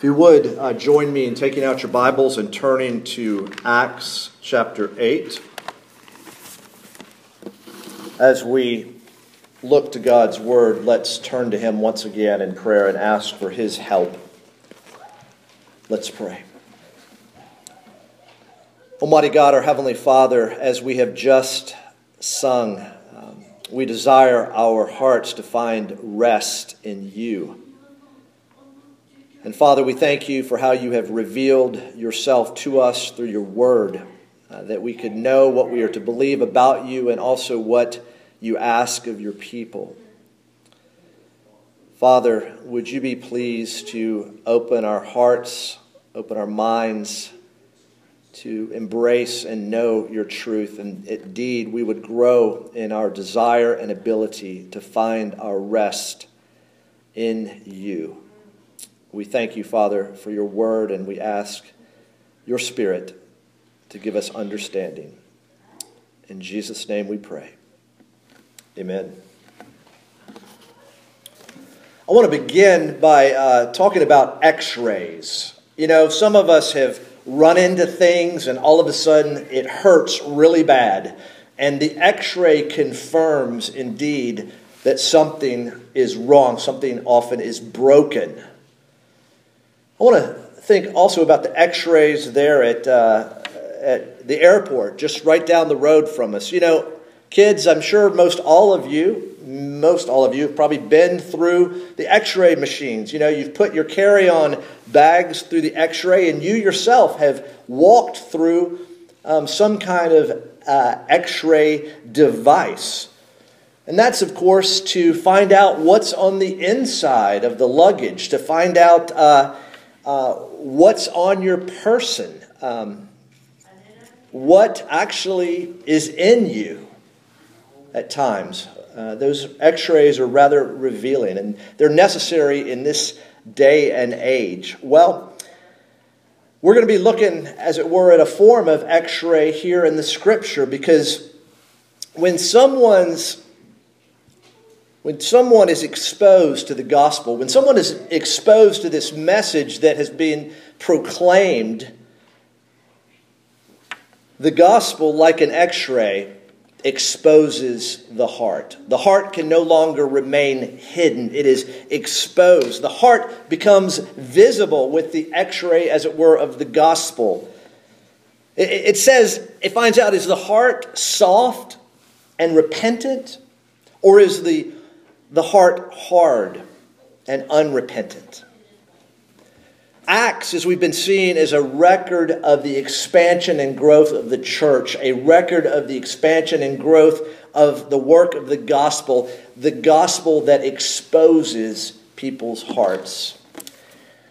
If you would uh, join me in taking out your Bibles and turning to Acts chapter 8 as we look to God's Word, let's turn to Him once again in prayer and ask for His help. Let's pray. Almighty God, our Heavenly Father, as we have just sung, um, we desire our hearts to find rest in you. And Father, we thank you for how you have revealed yourself to us through your word, uh, that we could know what we are to believe about you and also what you ask of your people. Father, would you be pleased to open our hearts, open our minds to embrace and know your truth, and indeed we would grow in our desire and ability to find our rest in you. We thank you, Father, for your word, and we ask your Spirit to give us understanding. In Jesus' name we pray. Amen. I want to begin by uh, talking about x rays. You know, some of us have run into things, and all of a sudden it hurts really bad. And the x ray confirms indeed that something is wrong, something often is broken. I want to think also about the x rays there at, uh, at the airport, just right down the road from us. You know, kids, I'm sure most all of you, most all of you have probably been through the x ray machines. You know, you've put your carry on bags through the x ray, and you yourself have walked through um, some kind of uh, x ray device. And that's, of course, to find out what's on the inside of the luggage, to find out. Uh, uh, what's on your person, um, what actually is in you at times. Uh, those x rays are rather revealing, and they're necessary in this day and age. Well, we're going to be looking, as it were, at a form of x ray here in the scripture because when someone's when someone is exposed to the gospel, when someone is exposed to this message that has been proclaimed, the gospel, like an x ray, exposes the heart. The heart can no longer remain hidden, it is exposed. The heart becomes visible with the x ray, as it were, of the gospel. It says, it finds out, is the heart soft and repentant, or is the the heart hard and unrepentant. Acts, as we've been seeing, is a record of the expansion and growth of the church, a record of the expansion and growth of the work of the gospel, the gospel that exposes people's hearts.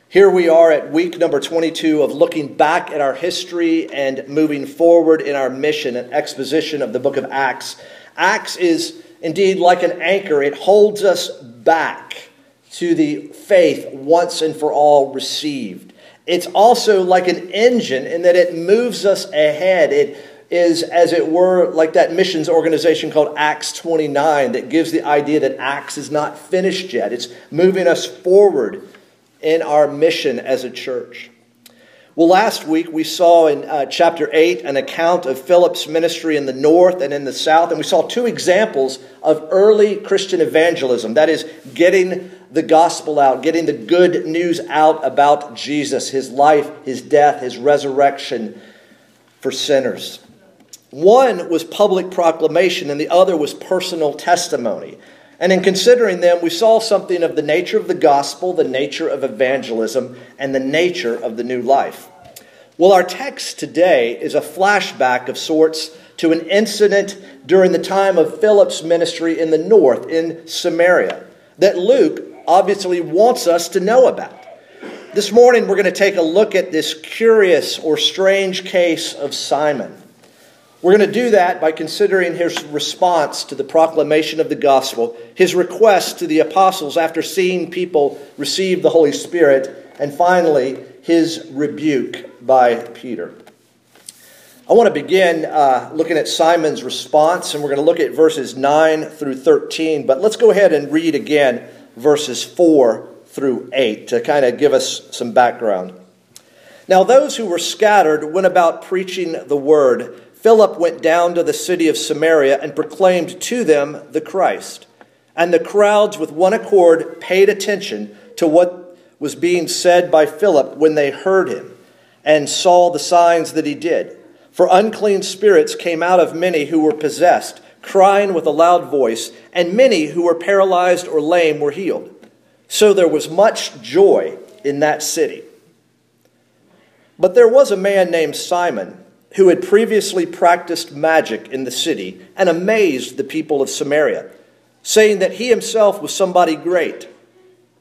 Here we are at week number 22 of looking back at our history and moving forward in our mission and exposition of the book of Acts. Acts is Indeed, like an anchor, it holds us back to the faith once and for all received. It's also like an engine in that it moves us ahead. It is, as it were, like that missions organization called Acts 29 that gives the idea that Acts is not finished yet. It's moving us forward in our mission as a church. Well, last week we saw in uh, chapter 8 an account of Philip's ministry in the north and in the south, and we saw two examples of early Christian evangelism that is, getting the gospel out, getting the good news out about Jesus, his life, his death, his resurrection for sinners. One was public proclamation, and the other was personal testimony. And in considering them, we saw something of the nature of the gospel, the nature of evangelism, and the nature of the new life. Well, our text today is a flashback of sorts to an incident during the time of Philip's ministry in the north, in Samaria, that Luke obviously wants us to know about. This morning, we're going to take a look at this curious or strange case of Simon. We're going to do that by considering his response to the proclamation of the gospel, his request to the apostles after seeing people receive the Holy Spirit, and finally, his rebuke by Peter. I want to begin uh, looking at Simon's response, and we're going to look at verses 9 through 13. But let's go ahead and read again verses 4 through 8 to kind of give us some background. Now, those who were scattered went about preaching the word. Philip went down to the city of Samaria and proclaimed to them the Christ. And the crowds, with one accord, paid attention to what was being said by Philip when they heard him and saw the signs that he did. For unclean spirits came out of many who were possessed, crying with a loud voice, and many who were paralyzed or lame were healed. So there was much joy in that city. But there was a man named Simon who had previously practiced magic in the city and amazed the people of Samaria, saying that he himself was somebody great.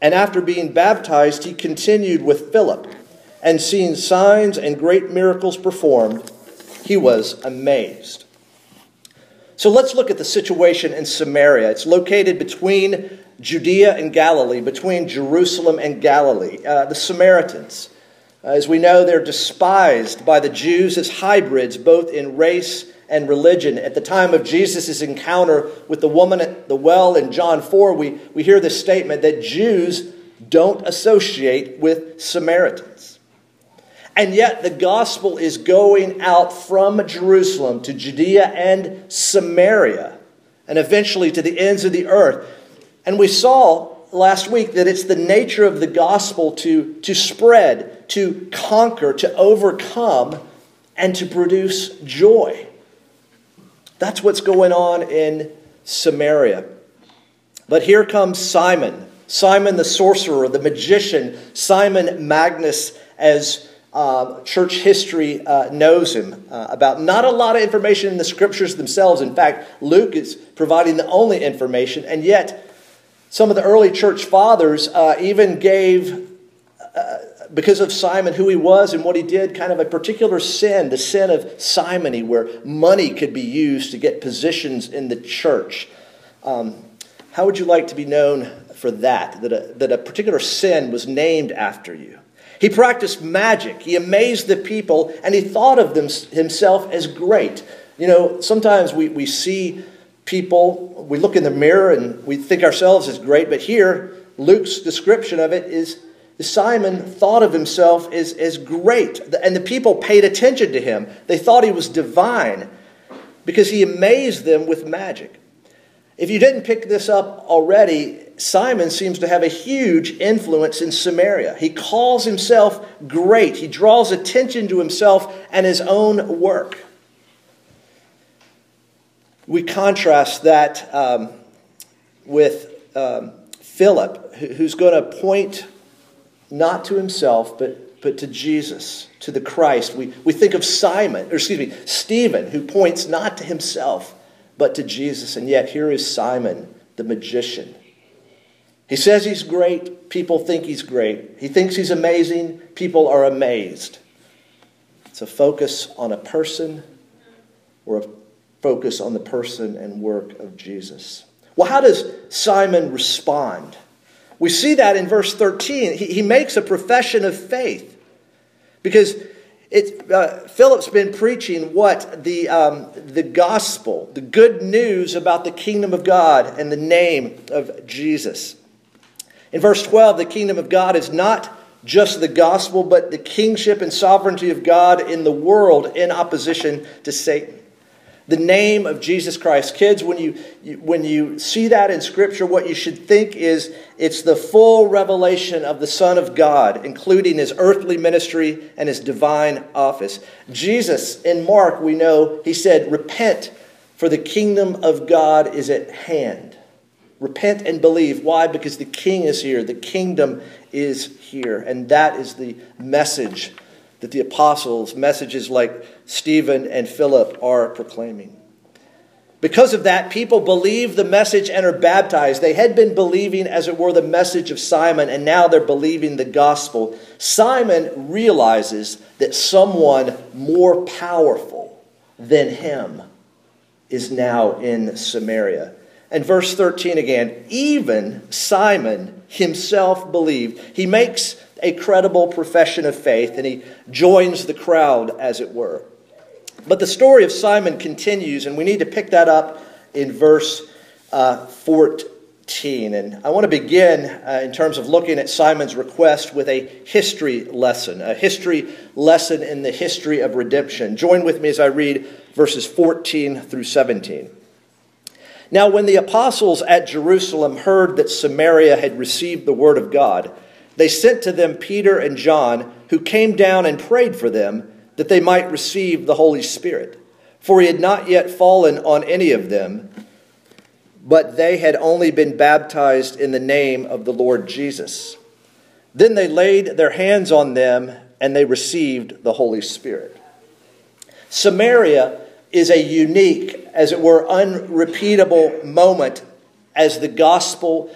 and after being baptized, he continued with Philip, and seeing signs and great miracles performed, he was amazed. So let's look at the situation in Samaria. It's located between Judea and Galilee, between Jerusalem and Galilee. Uh, the Samaritans, uh, as we know, they're despised by the Jews as hybrids, both in race and religion. At the time of Jesus' encounter with the woman at the well in John 4, we, we hear this statement that Jews don't associate with Samaritans. And yet, the gospel is going out from Jerusalem to Judea and Samaria, and eventually to the ends of the earth. And we saw last week that it's the nature of the gospel to, to spread, to conquer, to overcome, and to produce joy. That's what's going on in Samaria. But here comes Simon, Simon the sorcerer, the magician, Simon Magus, as uh, church history uh, knows him uh, about. Not a lot of information in the scriptures themselves. In fact, Luke is providing the only information, and yet some of the early church fathers uh, even gave, uh, because of Simon, who he was and what he did, kind of a particular sin, the sin of simony, where money could be used to get positions in the church. Um, how would you like to be known for that? That a, that a particular sin was named after you? He practiced magic. He amazed the people, and he thought of them, himself as great. You know, sometimes we, we see people, we look in the mirror and we think ourselves as great, but here, Luke's description of it is Simon thought of himself as, as great, and the people paid attention to him. They thought he was divine because he amazed them with magic. If you didn't pick this up already, Simon seems to have a huge influence in Samaria. He calls himself great, he draws attention to himself and his own work. We contrast that um, with um, Philip, who's going to point not to himself, but, but to Jesus, to the Christ. We, we think of Simon, or excuse me, Stephen, who points not to himself, but to Jesus. And yet here is Simon, the magician he says he's great, people think he's great. He thinks he's amazing, people are amazed. It's a focus on a person or a focus on the person and work of Jesus. Well, how does Simon respond? We see that in verse 13. He, he makes a profession of faith because it, uh, Philip's been preaching what? The, um, the gospel, the good news about the kingdom of God and the name of Jesus. In verse 12, the kingdom of God is not just the gospel, but the kingship and sovereignty of God in the world in opposition to Satan. The name of Jesus Christ. Kids, when you, when you see that in Scripture, what you should think is it's the full revelation of the Son of God, including his earthly ministry and his divine office. Jesus, in Mark, we know, he said, Repent, for the kingdom of God is at hand. Repent and believe. Why? Because the king is here, the kingdom is here. And that is the message that the apostles, messages like Stephen and Philip, are proclaiming. Because of that, people believe the message and are baptized. They had been believing, as it were, the message of Simon, and now they're believing the gospel. Simon realizes that someone more powerful than him is now in Samaria. And verse 13 again, even Simon himself believed. He makes a credible profession of faith and he joins the crowd, as it were. But the story of Simon continues, and we need to pick that up in verse uh, 14. And I want to begin uh, in terms of looking at Simon's request with a history lesson, a history lesson in the history of redemption. Join with me as I read verses 14 through 17. Now, when the apostles at Jerusalem heard that Samaria had received the word of God, they sent to them Peter and John, who came down and prayed for them that they might receive the Holy Spirit. For he had not yet fallen on any of them, but they had only been baptized in the name of the Lord Jesus. Then they laid their hands on them and they received the Holy Spirit. Samaria is a unique, as it were, unrepeatable moment as the gospel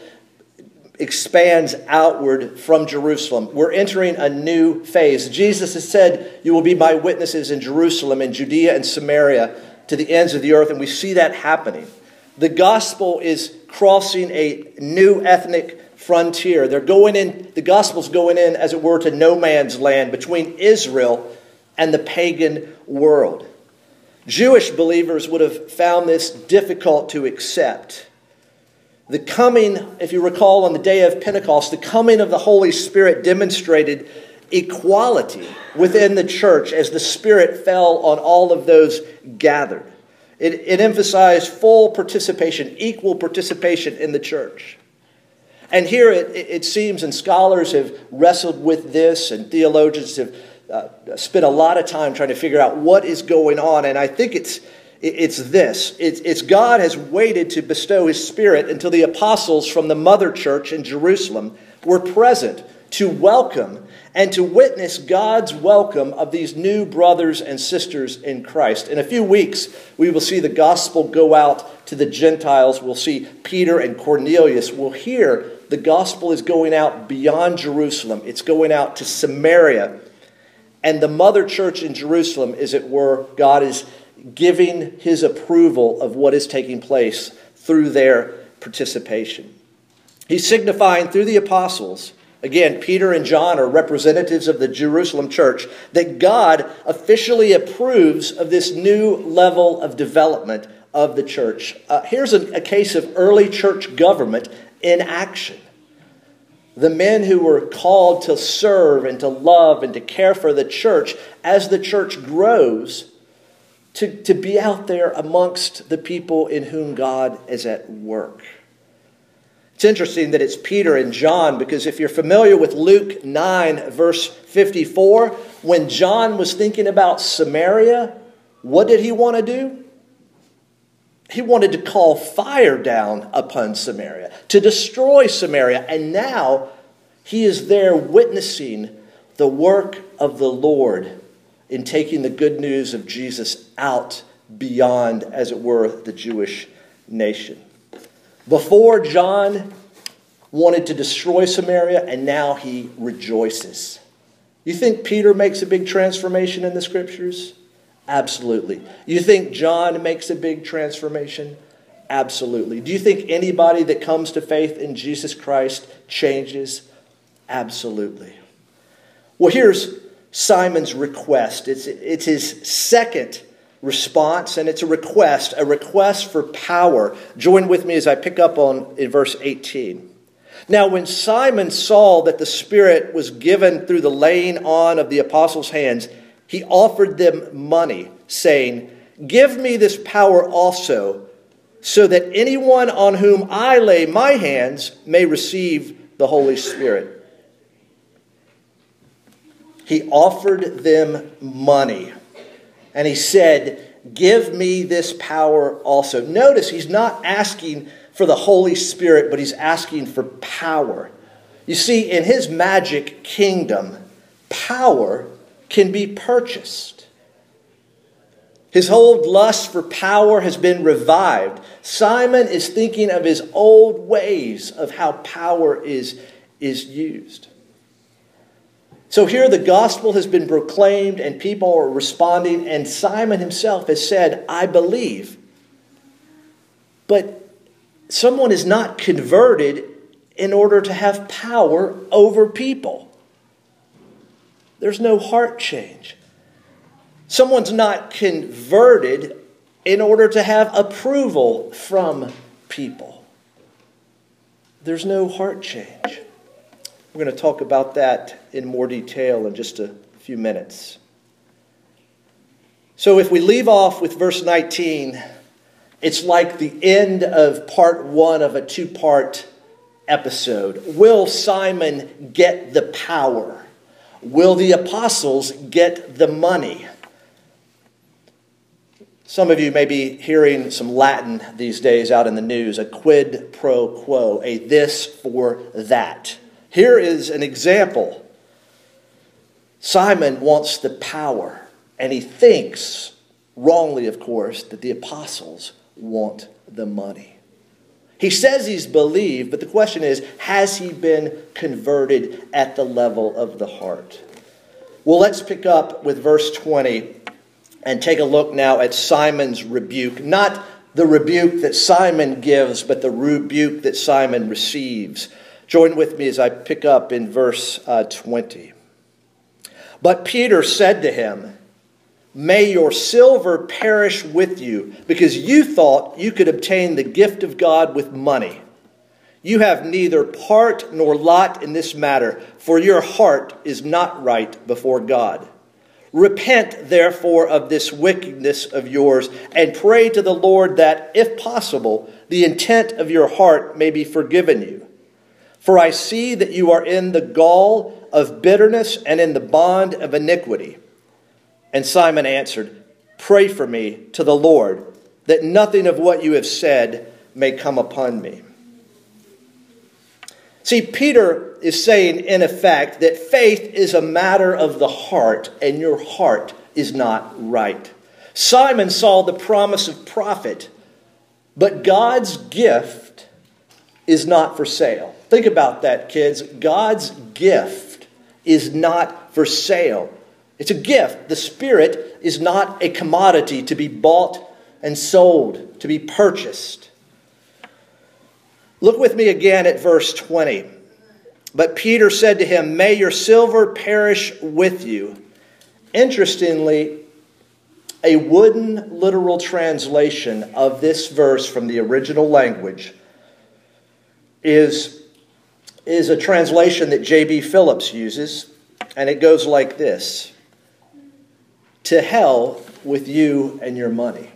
expands outward from Jerusalem. We're entering a new phase. Jesus has said, You will be my witnesses in Jerusalem, in Judea and Samaria, to the ends of the earth, and we see that happening. The gospel is crossing a new ethnic frontier. They're going in, the gospel's going in, as it were, to no man's land between Israel and the pagan world. Jewish believers would have found this difficult to accept. The coming, if you recall, on the day of Pentecost, the coming of the Holy Spirit demonstrated equality within the church as the Spirit fell on all of those gathered. It, it emphasized full participation, equal participation in the church. And here it, it seems, and scholars have wrestled with this, and theologians have uh, spent a lot of time trying to figure out what is going on. And I think it's it's this it's, God has waited to bestow His Spirit until the apostles from the mother church in Jerusalem were present to welcome and to witness God's welcome of these new brothers and sisters in Christ. In a few weeks, we will see the gospel go out to the Gentiles. We'll see Peter and Cornelius. We'll hear the gospel is going out beyond Jerusalem, it's going out to Samaria. And the mother church in Jerusalem, is, it were, God is giving his approval of what is taking place through their participation. He's signifying through the apostles, again, Peter and John are representatives of the Jerusalem church, that God officially approves of this new level of development of the church. Uh, here's a, a case of early church government in action. The men who were called to serve and to love and to care for the church as the church grows to, to be out there amongst the people in whom God is at work. It's interesting that it's Peter and John because if you're familiar with Luke 9, verse 54, when John was thinking about Samaria, what did he want to do? He wanted to call fire down upon Samaria, to destroy Samaria. And now he is there witnessing the work of the Lord in taking the good news of Jesus out beyond, as it were, the Jewish nation. Before, John wanted to destroy Samaria, and now he rejoices. You think Peter makes a big transformation in the scriptures? Absolutely. You think John makes a big transformation? Absolutely. Do you think anybody that comes to faith in Jesus Christ changes? Absolutely. Well, here's Simon's request. It's, it's his second response, and it's a request, a request for power. Join with me as I pick up on in verse 18. Now, when Simon saw that the Spirit was given through the laying on of the apostles' hands, he offered them money, saying, Give me this power also, so that anyone on whom I lay my hands may receive the Holy Spirit he offered them money. And he said, Give me this power also. Notice he's not asking for the Holy Spirit, but he's asking for power. You see, in his magic kingdom, power can be purchased. His old lust for power has been revived. Simon is thinking of his old ways of how power is, is used. So here the gospel has been proclaimed and people are responding, and Simon himself has said, I believe. But someone is not converted in order to have power over people. There's no heart change. Someone's not converted in order to have approval from people. There's no heart change. We're going to talk about that in more detail in just a few minutes. So, if we leave off with verse 19, it's like the end of part one of a two part episode. Will Simon get the power? Will the apostles get the money? Some of you may be hearing some Latin these days out in the news a quid pro quo, a this for that. Here is an example. Simon wants the power, and he thinks, wrongly of course, that the apostles want the money. He says he's believed, but the question is has he been converted at the level of the heart? Well, let's pick up with verse 20 and take a look now at Simon's rebuke. Not the rebuke that Simon gives, but the rebuke that Simon receives. Join with me as I pick up in verse uh, 20. But Peter said to him, May your silver perish with you, because you thought you could obtain the gift of God with money. You have neither part nor lot in this matter, for your heart is not right before God. Repent, therefore, of this wickedness of yours, and pray to the Lord that, if possible, the intent of your heart may be forgiven you. For I see that you are in the gall of bitterness and in the bond of iniquity. And Simon answered, Pray for me to the Lord, that nothing of what you have said may come upon me. See, Peter is saying, in effect, that faith is a matter of the heart, and your heart is not right. Simon saw the promise of profit, but God's gift is not for sale. Think about that, kids. God's gift is not for sale. It's a gift. The Spirit is not a commodity to be bought and sold, to be purchased. Look with me again at verse 20. But Peter said to him, May your silver perish with you. Interestingly, a wooden literal translation of this verse from the original language is, is a translation that J.B. Phillips uses, and it goes like this To hell with you and your money.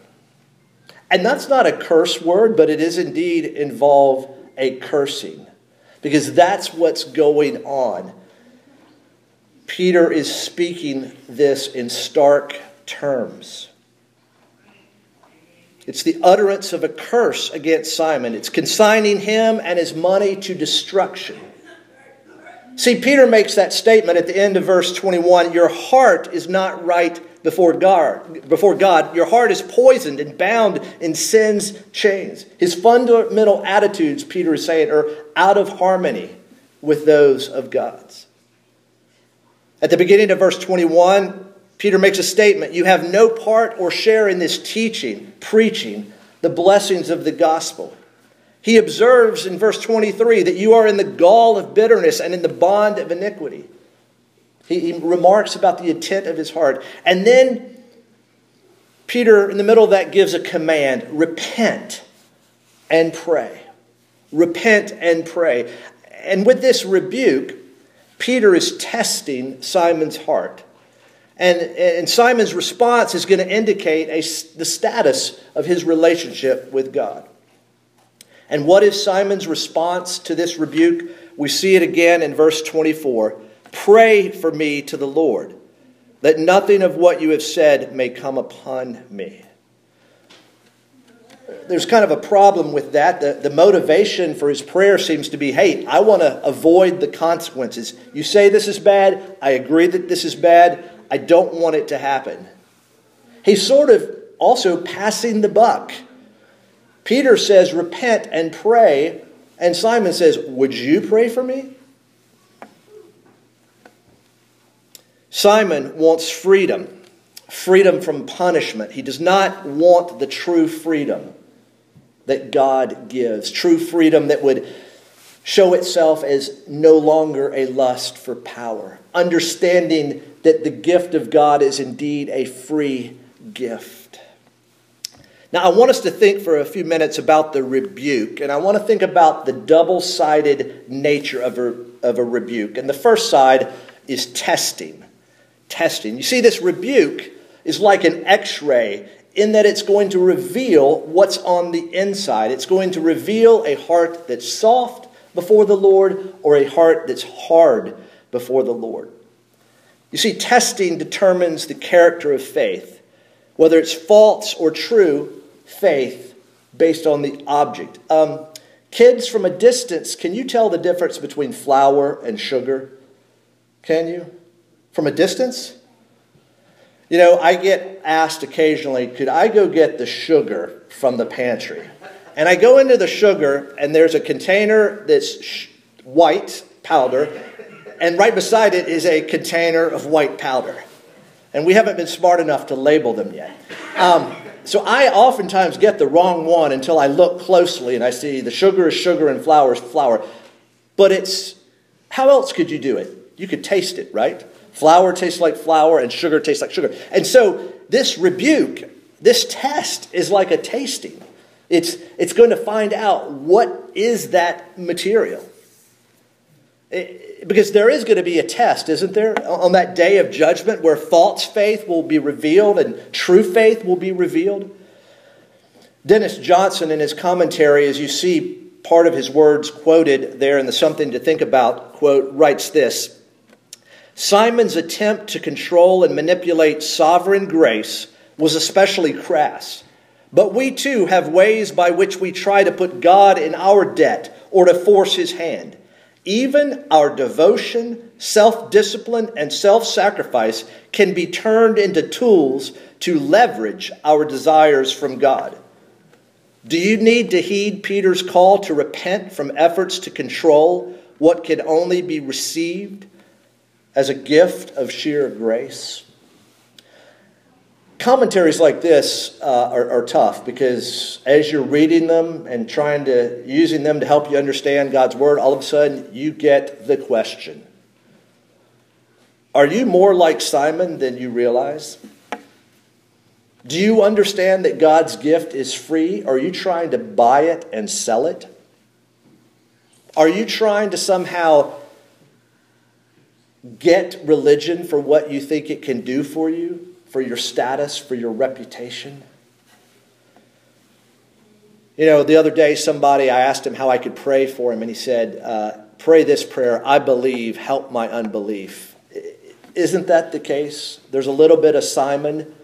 And that's not a curse word, but it is indeed involve a cursing because that's what's going on. Peter is speaking this in stark terms. It's the utterance of a curse against Simon. It's consigning him and his money to destruction. See, Peter makes that statement at the end of verse 21 Your heart is not right before God, before God, your heart is poisoned and bound in sin's chains. His fundamental attitudes, Peter is saying, are out of harmony with those of God's. At the beginning of verse 21, Peter makes a statement You have no part or share in this teaching, preaching the blessings of the gospel. He observes in verse 23 that you are in the gall of bitterness and in the bond of iniquity. He, he remarks about the intent of his heart. And then Peter, in the middle of that, gives a command repent and pray. Repent and pray. And with this rebuke, Peter is testing Simon's heart. And, and Simon's response is going to indicate a, the status of his relationship with God. And what is Simon's response to this rebuke? We see it again in verse 24. Pray for me to the Lord, that nothing of what you have said may come upon me. There's kind of a problem with that. The, the motivation for his prayer seems to be hey, I want to avoid the consequences. You say this is bad. I agree that this is bad. I don't want it to happen. He's sort of also passing the buck. Peter says, Repent and pray. And Simon says, Would you pray for me? Simon wants freedom, freedom from punishment. He does not want the true freedom that God gives, true freedom that would show itself as no longer a lust for power, understanding that the gift of God is indeed a free gift. Now, I want us to think for a few minutes about the rebuke, and I want to think about the double sided nature of a, of a rebuke. And the first side is testing. Testing. You see, this rebuke is like an x ray in that it's going to reveal what's on the inside. It's going to reveal a heart that's soft before the Lord or a heart that's hard before the Lord. You see, testing determines the character of faith, whether it's false or true faith based on the object. Um, kids, from a distance, can you tell the difference between flour and sugar? Can you? From a distance? You know, I get asked occasionally, could I go get the sugar from the pantry? And I go into the sugar, and there's a container that's sh- white powder, and right beside it is a container of white powder. And we haven't been smart enough to label them yet. Um, so I oftentimes get the wrong one until I look closely and I see the sugar is sugar and flour is flour. But it's, how else could you do it? You could taste it, right? Flour tastes like flour and sugar tastes like sugar. And so this rebuke, this test is like a tasting. It's, it's going to find out what is that material. It, because there is going to be a test, isn't there, on that day of judgment where false faith will be revealed and true faith will be revealed. Dennis Johnson, in his commentary, as you see part of his words quoted there in the Something to Think About quote, writes this Simon's attempt to control and manipulate sovereign grace was especially crass. But we too have ways by which we try to put God in our debt or to force his hand. Even our devotion, self discipline, and self sacrifice can be turned into tools to leverage our desires from God. Do you need to heed Peter's call to repent from efforts to control what can only be received as a gift of sheer grace. Commentaries like this uh, are, are tough because as you're reading them and trying to using them to help you understand God's word, all of a sudden you get the question: Are you more like Simon than you realize? Do you understand that God's gift is free? Are you trying to buy it and sell it? Are you trying to somehow get religion for what you think it can do for you, for your status, for your reputation. You know, the other day, somebody, I asked him how I could pray for him, and he said, uh, Pray this prayer I believe, help my unbelief. Isn't that the case? There's a little bit of Simon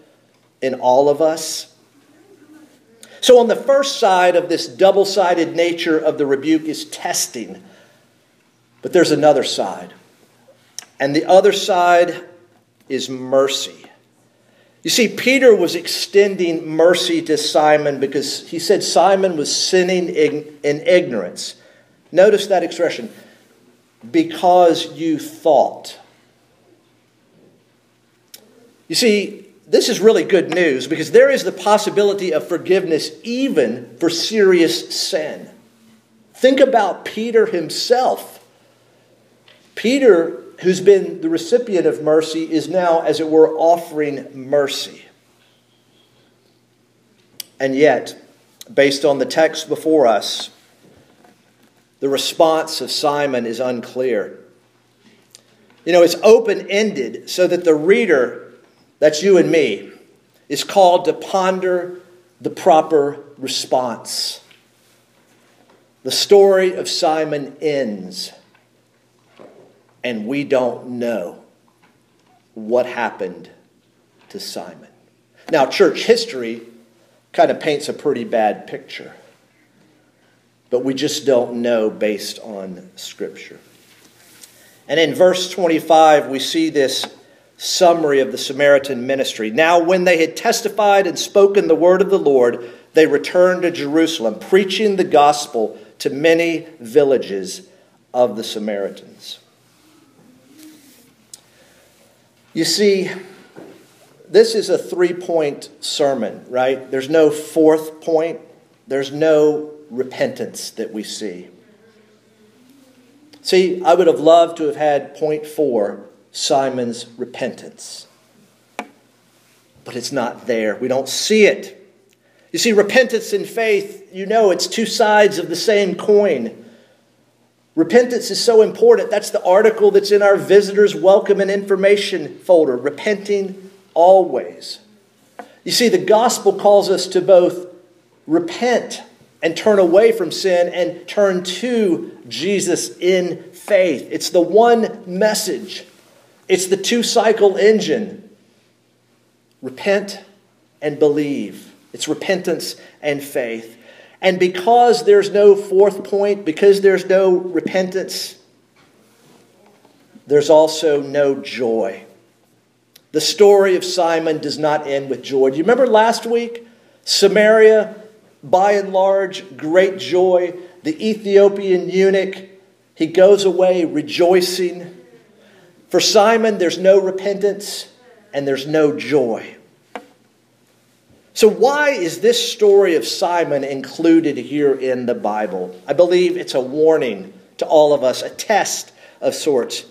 in all of us. So, on the first side of this double sided nature of the rebuke is testing. But there's another side. And the other side is mercy. You see, Peter was extending mercy to Simon because he said Simon was sinning in, ignorance. Notice that expression because you thought. You see, this is really good news because there is the possibility of forgiveness even for serious sin. Think about Peter himself. Peter who's been the recipient of mercy, is now, as it were, offering mercy. And yet, based on the text before us, the response of Simon is unclear. You know, it's open ended so that the reader, that's you and me, is called to ponder the proper response. The story of Simon ends and we don't know what happened to Simon. Now, church history kind of paints a pretty bad picture, but we just don't know based on Scripture. And in verse 25, we see this summary of the Samaritan ministry. Now, when they had testified and spoken the word of the Lord, they returned to Jerusalem, preaching the gospel to many villages of the Samaritans. You see, this is a three point sermon, right? There's no fourth point, there's no repentance that we see. See, I would have loved to have had point four Simon's repentance. But it's not there. We don't see it. You see, repentance and faith, you know, it's two sides of the same coin. Repentance is so important. That's the article that's in our visitors' welcome and information folder. Repenting always. You see, the gospel calls us to both repent and turn away from sin and turn to Jesus in faith. It's the one message, it's the two cycle engine. Repent and believe. It's repentance and faith. And because there's no fourth point, because there's no repentance, there's also no joy. The story of Simon does not end with joy. Do you remember last week? Samaria, by and large, great joy. The Ethiopian eunuch, he goes away rejoicing. For Simon, there's no repentance and there's no joy. So, why is this story of Simon included here in the Bible? I believe it's a warning to all of us, a test of sorts.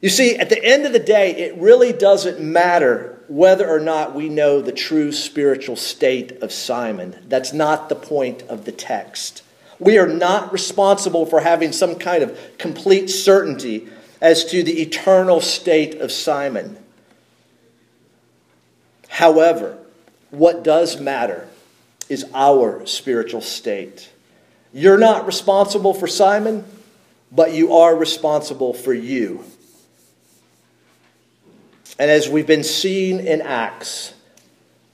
You see, at the end of the day, it really doesn't matter whether or not we know the true spiritual state of Simon. That's not the point of the text. We are not responsible for having some kind of complete certainty as to the eternal state of Simon. However, what does matter is our spiritual state. You're not responsible for Simon, but you are responsible for you. And as we've been seeing in Acts,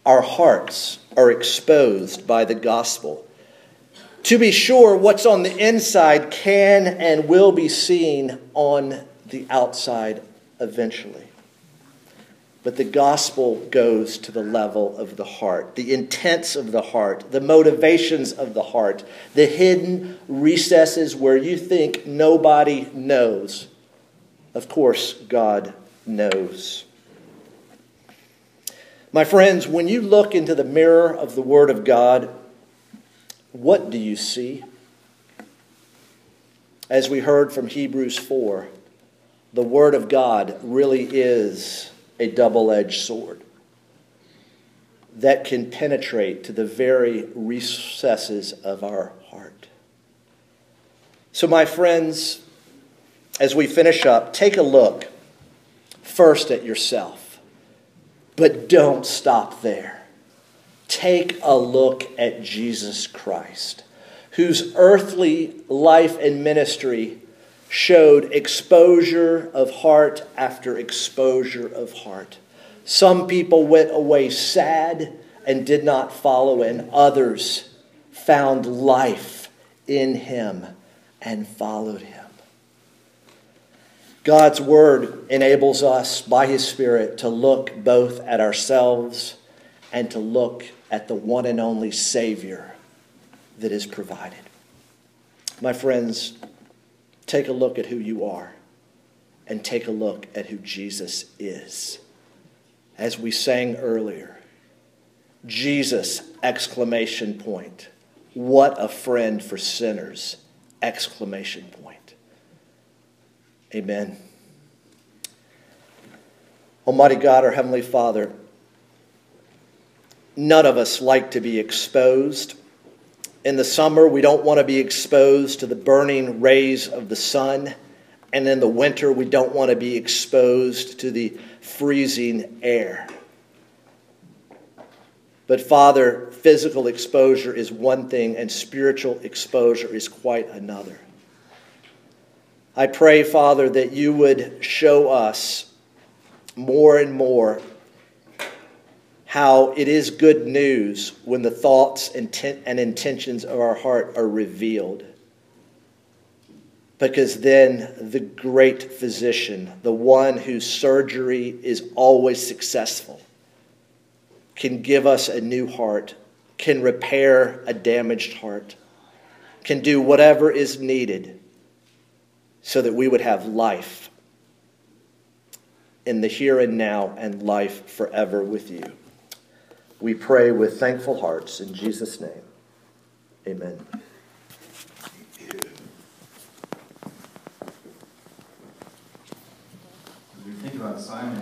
our hearts are exposed by the gospel. To be sure, what's on the inside can and will be seen on the outside eventually. But the gospel goes to the level of the heart, the intents of the heart, the motivations of the heart, the hidden recesses where you think nobody knows. Of course, God knows. My friends, when you look into the mirror of the Word of God, what do you see? As we heard from Hebrews 4, the Word of God really is a double edged sword that can penetrate to the very recesses of our heart. So, my friends, as we finish up, take a look first at yourself, but don't stop there. Take a look at Jesus Christ, whose earthly life and ministry showed exposure of heart after exposure of heart. Some people went away sad and did not follow, and others found life in him and followed him. God's word enables us by his Spirit to look both at ourselves and to look at the one and only Savior that is provided. My friends, Take a look at who you are and take a look at who Jesus is. As we sang earlier, Jesus, exclamation point. What a friend for sinners, exclamation point. Amen. Almighty God, our Heavenly Father, none of us like to be exposed in the summer, we don't want to be exposed to the burning rays of the sun. And in the winter, we don't want to be exposed to the freezing air. But, Father, physical exposure is one thing, and spiritual exposure is quite another. I pray, Father, that you would show us more and more how it is good news when the thoughts and intentions of our heart are revealed. Because then the great physician, the one whose surgery is always successful, can give us a new heart, can repair a damaged heart, can do whatever is needed so that we would have life in the here and now and life forever with you. We pray with thankful hearts in Jesus' name. Amen. Think about Simon.